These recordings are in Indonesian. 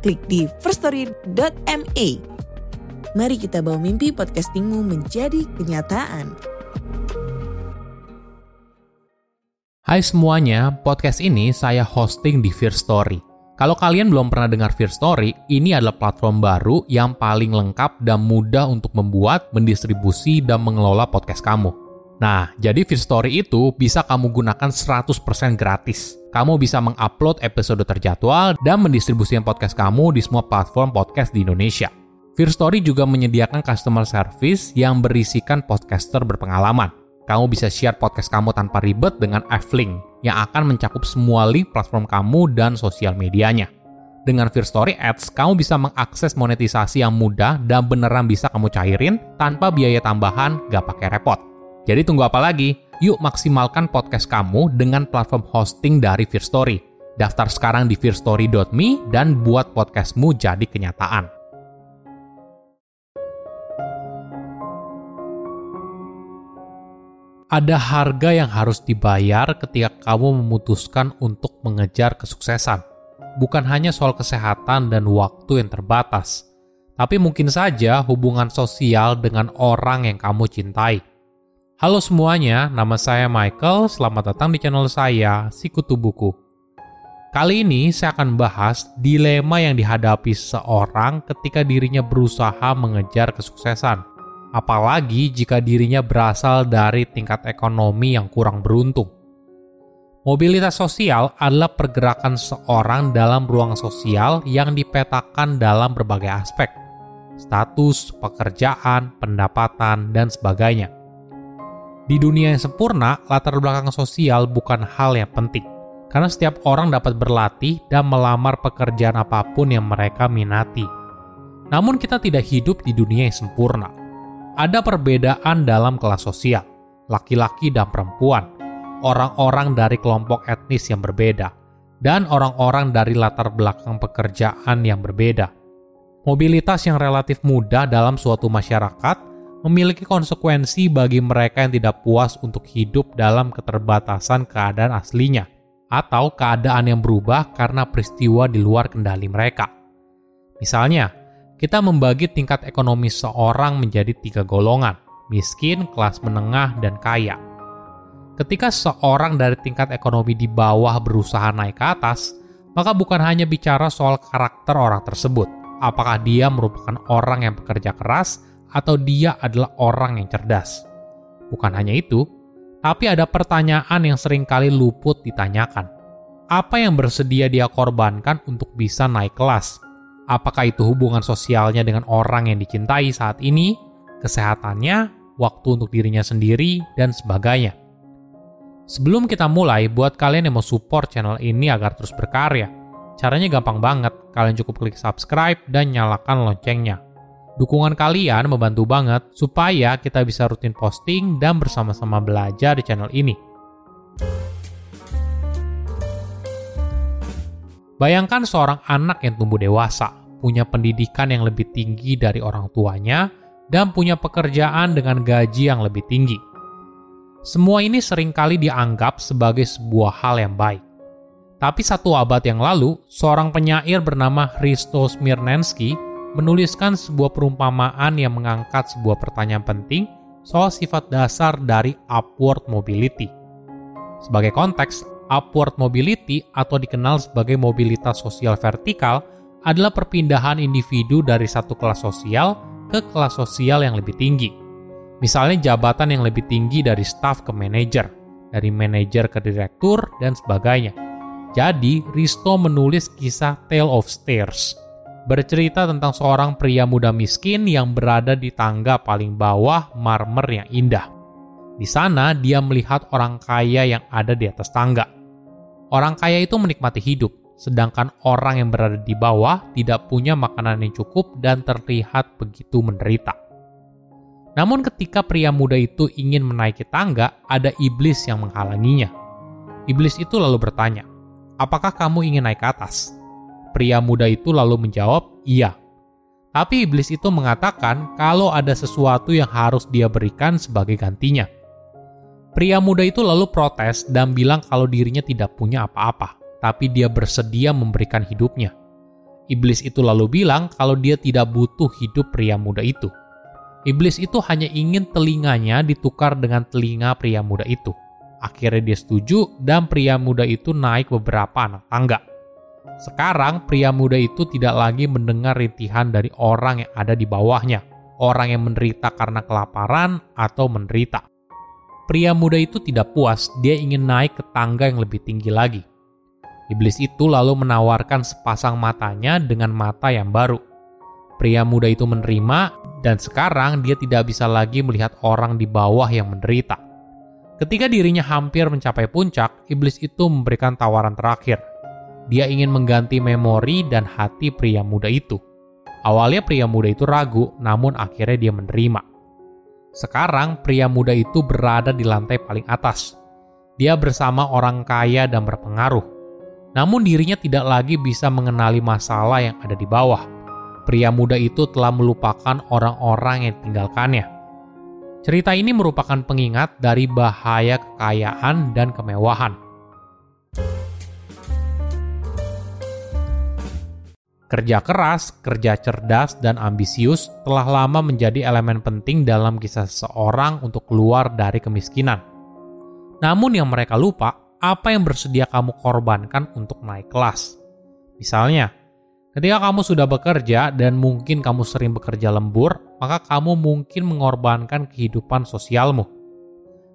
klik di firststory.me. Mari kita bawa mimpi podcastingmu menjadi kenyataan. Hai semuanya, podcast ini saya hosting di Fear Story. Kalau kalian belum pernah dengar Fear Story, ini adalah platform baru yang paling lengkap dan mudah untuk membuat, mendistribusi, dan mengelola podcast kamu. Nah, jadi Fear Story itu bisa kamu gunakan 100% gratis. Kamu bisa mengupload episode terjadwal dan mendistribusikan podcast kamu di semua platform podcast di Indonesia. Fear Story juga menyediakan customer service yang berisikan podcaster berpengalaman. Kamu bisa share podcast kamu tanpa ribet dengan F-Link yang akan mencakup semua link platform kamu dan sosial medianya. Dengan Fear Story Ads, kamu bisa mengakses monetisasi yang mudah dan beneran bisa kamu cairin tanpa biaya tambahan, gak pakai repot. Jadi tunggu apa lagi? Yuk maksimalkan podcast kamu dengan platform hosting dari Fear Story. Daftar sekarang di fearstory.me dan buat podcastmu jadi kenyataan. ada harga yang harus dibayar ketika kamu memutuskan untuk mengejar kesuksesan. Bukan hanya soal kesehatan dan waktu yang terbatas, tapi mungkin saja hubungan sosial dengan orang yang kamu cintai. Halo semuanya, nama saya Michael. Selamat datang di channel saya, Sikutu Buku. Kali ini saya akan bahas dilema yang dihadapi seorang ketika dirinya berusaha mengejar kesuksesan apalagi jika dirinya berasal dari tingkat ekonomi yang kurang beruntung. Mobilitas sosial adalah pergerakan seorang dalam ruang sosial yang dipetakan dalam berbagai aspek, status, pekerjaan, pendapatan, dan sebagainya. Di dunia yang sempurna, latar belakang sosial bukan hal yang penting, karena setiap orang dapat berlatih dan melamar pekerjaan apa pun yang mereka minati. Namun, kita tidak hidup di dunia yang sempurna ada perbedaan dalam kelas sosial, laki-laki dan perempuan, orang-orang dari kelompok etnis yang berbeda, dan orang-orang dari latar belakang pekerjaan yang berbeda. Mobilitas yang relatif mudah dalam suatu masyarakat memiliki konsekuensi bagi mereka yang tidak puas untuk hidup dalam keterbatasan keadaan aslinya, atau keadaan yang berubah karena peristiwa di luar kendali mereka. Misalnya, kita membagi tingkat ekonomi seorang menjadi tiga golongan, miskin, kelas menengah, dan kaya. Ketika seorang dari tingkat ekonomi di bawah berusaha naik ke atas, maka bukan hanya bicara soal karakter orang tersebut, apakah dia merupakan orang yang bekerja keras atau dia adalah orang yang cerdas. Bukan hanya itu, tapi ada pertanyaan yang sering kali luput ditanyakan. Apa yang bersedia dia korbankan untuk bisa naik kelas? apakah itu hubungan sosialnya dengan orang yang dicintai saat ini, kesehatannya, waktu untuk dirinya sendiri, dan sebagainya. Sebelum kita mulai, buat kalian yang mau support channel ini agar terus berkarya, caranya gampang banget. Kalian cukup klik subscribe dan nyalakan loncengnya. Dukungan kalian membantu banget supaya kita bisa rutin posting dan bersama-sama belajar di channel ini. Bayangkan seorang anak yang tumbuh dewasa, punya pendidikan yang lebih tinggi dari orang tuanya, dan punya pekerjaan dengan gaji yang lebih tinggi. Semua ini sering kali dianggap sebagai sebuah hal yang baik. Tapi satu abad yang lalu, seorang penyair bernama Hristo Smirnensky menuliskan sebuah perumpamaan yang mengangkat sebuah pertanyaan penting soal sifat dasar dari upward mobility. Sebagai konteks, upward mobility atau dikenal sebagai mobilitas sosial vertikal adalah perpindahan individu dari satu kelas sosial ke kelas sosial yang lebih tinggi. Misalnya jabatan yang lebih tinggi dari staf ke manajer, dari manajer ke direktur, dan sebagainya. Jadi, Risto menulis kisah Tale of Stairs, bercerita tentang seorang pria muda miskin yang berada di tangga paling bawah marmer yang indah. Di sana, dia melihat orang kaya yang ada di atas tangga. Orang kaya itu menikmati hidup, sedangkan orang yang berada di bawah tidak punya makanan yang cukup dan terlihat begitu menderita. Namun, ketika pria muda itu ingin menaiki tangga, ada iblis yang menghalanginya. Iblis itu lalu bertanya, "Apakah kamu ingin naik ke atas?" Pria muda itu lalu menjawab, "Iya." Tapi iblis itu mengatakan kalau ada sesuatu yang harus dia berikan sebagai gantinya. Pria muda itu lalu protes dan bilang kalau dirinya tidak punya apa-apa, tapi dia bersedia memberikan hidupnya. Iblis itu lalu bilang kalau dia tidak butuh hidup pria muda itu. Iblis itu hanya ingin telinganya ditukar dengan telinga pria muda itu. Akhirnya dia setuju dan pria muda itu naik beberapa anak tangga. Sekarang pria muda itu tidak lagi mendengar rintihan dari orang yang ada di bawahnya, orang yang menderita karena kelaparan atau menderita. Pria muda itu tidak puas, dia ingin naik ke tangga yang lebih tinggi lagi. Iblis itu lalu menawarkan sepasang matanya dengan mata yang baru. Pria muda itu menerima, dan sekarang dia tidak bisa lagi melihat orang di bawah yang menderita. Ketika dirinya hampir mencapai puncak, iblis itu memberikan tawaran terakhir. Dia ingin mengganti memori dan hati pria muda itu. Awalnya pria muda itu ragu, namun akhirnya dia menerima. Sekarang pria muda itu berada di lantai paling atas. Dia bersama orang kaya dan berpengaruh. Namun dirinya tidak lagi bisa mengenali masalah yang ada di bawah. Pria muda itu telah melupakan orang-orang yang tinggalkannya. Cerita ini merupakan pengingat dari bahaya kekayaan dan kemewahan Kerja keras, kerja cerdas, dan ambisius telah lama menjadi elemen penting dalam kisah seseorang untuk keluar dari kemiskinan. Namun yang mereka lupa, apa yang bersedia kamu korbankan untuk naik kelas. Misalnya, ketika kamu sudah bekerja dan mungkin kamu sering bekerja lembur, maka kamu mungkin mengorbankan kehidupan sosialmu.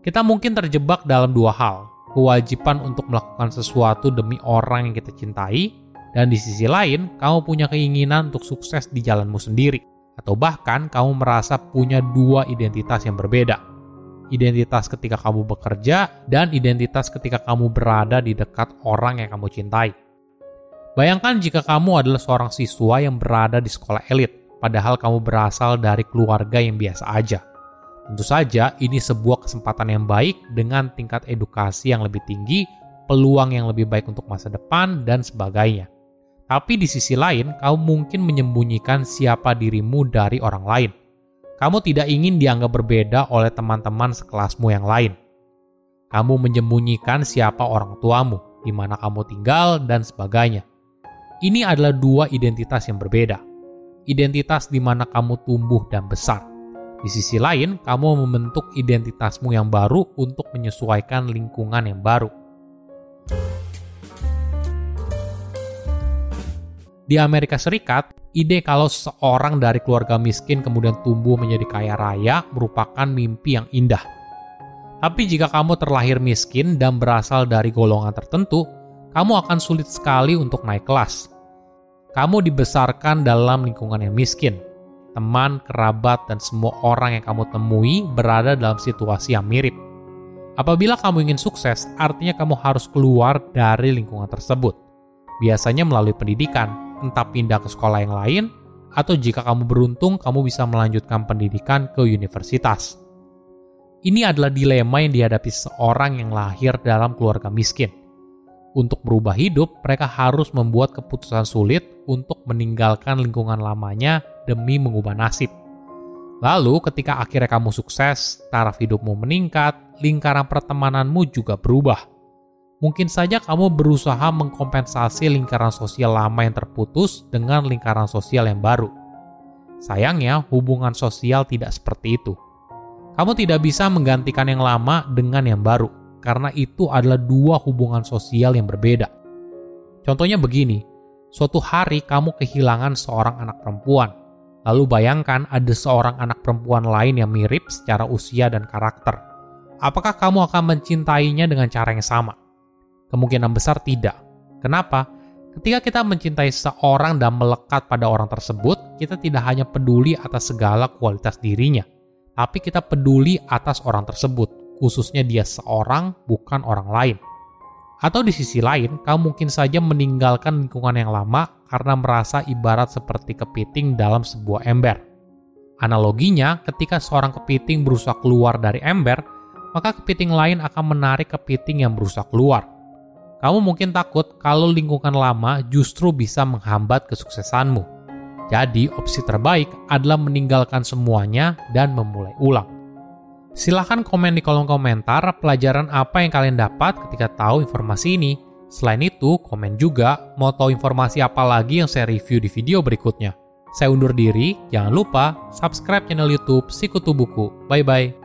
Kita mungkin terjebak dalam dua hal, kewajiban untuk melakukan sesuatu demi orang yang kita cintai, dan di sisi lain, kamu punya keinginan untuk sukses di jalanmu sendiri, atau bahkan kamu merasa punya dua identitas yang berbeda. Identitas ketika kamu bekerja dan identitas ketika kamu berada di dekat orang yang kamu cintai. Bayangkan jika kamu adalah seorang siswa yang berada di sekolah elit, padahal kamu berasal dari keluarga yang biasa aja. Tentu saja, ini sebuah kesempatan yang baik dengan tingkat edukasi yang lebih tinggi, peluang yang lebih baik untuk masa depan, dan sebagainya. Tapi di sisi lain, kamu mungkin menyembunyikan siapa dirimu dari orang lain. Kamu tidak ingin dianggap berbeda oleh teman-teman sekelasmu yang lain. Kamu menyembunyikan siapa orang tuamu, di mana kamu tinggal, dan sebagainya. Ini adalah dua identitas yang berbeda. Identitas di mana kamu tumbuh dan besar. Di sisi lain, kamu membentuk identitasmu yang baru untuk menyesuaikan lingkungan yang baru. Di Amerika Serikat, ide kalau seorang dari keluarga miskin kemudian tumbuh menjadi kaya raya merupakan mimpi yang indah. Tapi jika kamu terlahir miskin dan berasal dari golongan tertentu, kamu akan sulit sekali untuk naik kelas. Kamu dibesarkan dalam lingkungan yang miskin. Teman, kerabat, dan semua orang yang kamu temui berada dalam situasi yang mirip. Apabila kamu ingin sukses, artinya kamu harus keluar dari lingkungan tersebut. Biasanya melalui pendidikan, entah pindah ke sekolah yang lain, atau jika kamu beruntung, kamu bisa melanjutkan pendidikan ke universitas. Ini adalah dilema yang dihadapi seorang yang lahir dalam keluarga miskin. Untuk berubah hidup, mereka harus membuat keputusan sulit untuk meninggalkan lingkungan lamanya demi mengubah nasib. Lalu, ketika akhirnya kamu sukses, taraf hidupmu meningkat, lingkaran pertemananmu juga berubah mungkin saja kamu berusaha mengkompensasi lingkaran sosial lama yang terputus dengan lingkaran sosial yang baru. Sayangnya, hubungan sosial tidak seperti itu. Kamu tidak bisa menggantikan yang lama dengan yang baru, karena itu adalah dua hubungan sosial yang berbeda. Contohnya begini, suatu hari kamu kehilangan seorang anak perempuan, lalu bayangkan ada seorang anak perempuan lain yang mirip secara usia dan karakter. Apakah kamu akan mencintainya dengan cara yang sama? Kemungkinan besar tidak. Kenapa? Ketika kita mencintai seorang dan melekat pada orang tersebut, kita tidak hanya peduli atas segala kualitas dirinya, tapi kita peduli atas orang tersebut, khususnya dia seorang, bukan orang lain. Atau di sisi lain, kamu mungkin saja meninggalkan lingkungan yang lama karena merasa ibarat seperti kepiting dalam sebuah ember. Analoginya, ketika seorang kepiting berusaha keluar dari ember, maka kepiting lain akan menarik kepiting yang berusaha keluar. Kamu mungkin takut kalau lingkungan lama justru bisa menghambat kesuksesanmu. Jadi, opsi terbaik adalah meninggalkan semuanya dan memulai ulang. Silahkan komen di kolom komentar pelajaran apa yang kalian dapat ketika tahu informasi ini. Selain itu, komen juga mau tahu informasi apa lagi yang saya review di video berikutnya. Saya undur diri, jangan lupa subscribe channel YouTube Sikutu Buku. Bye bye.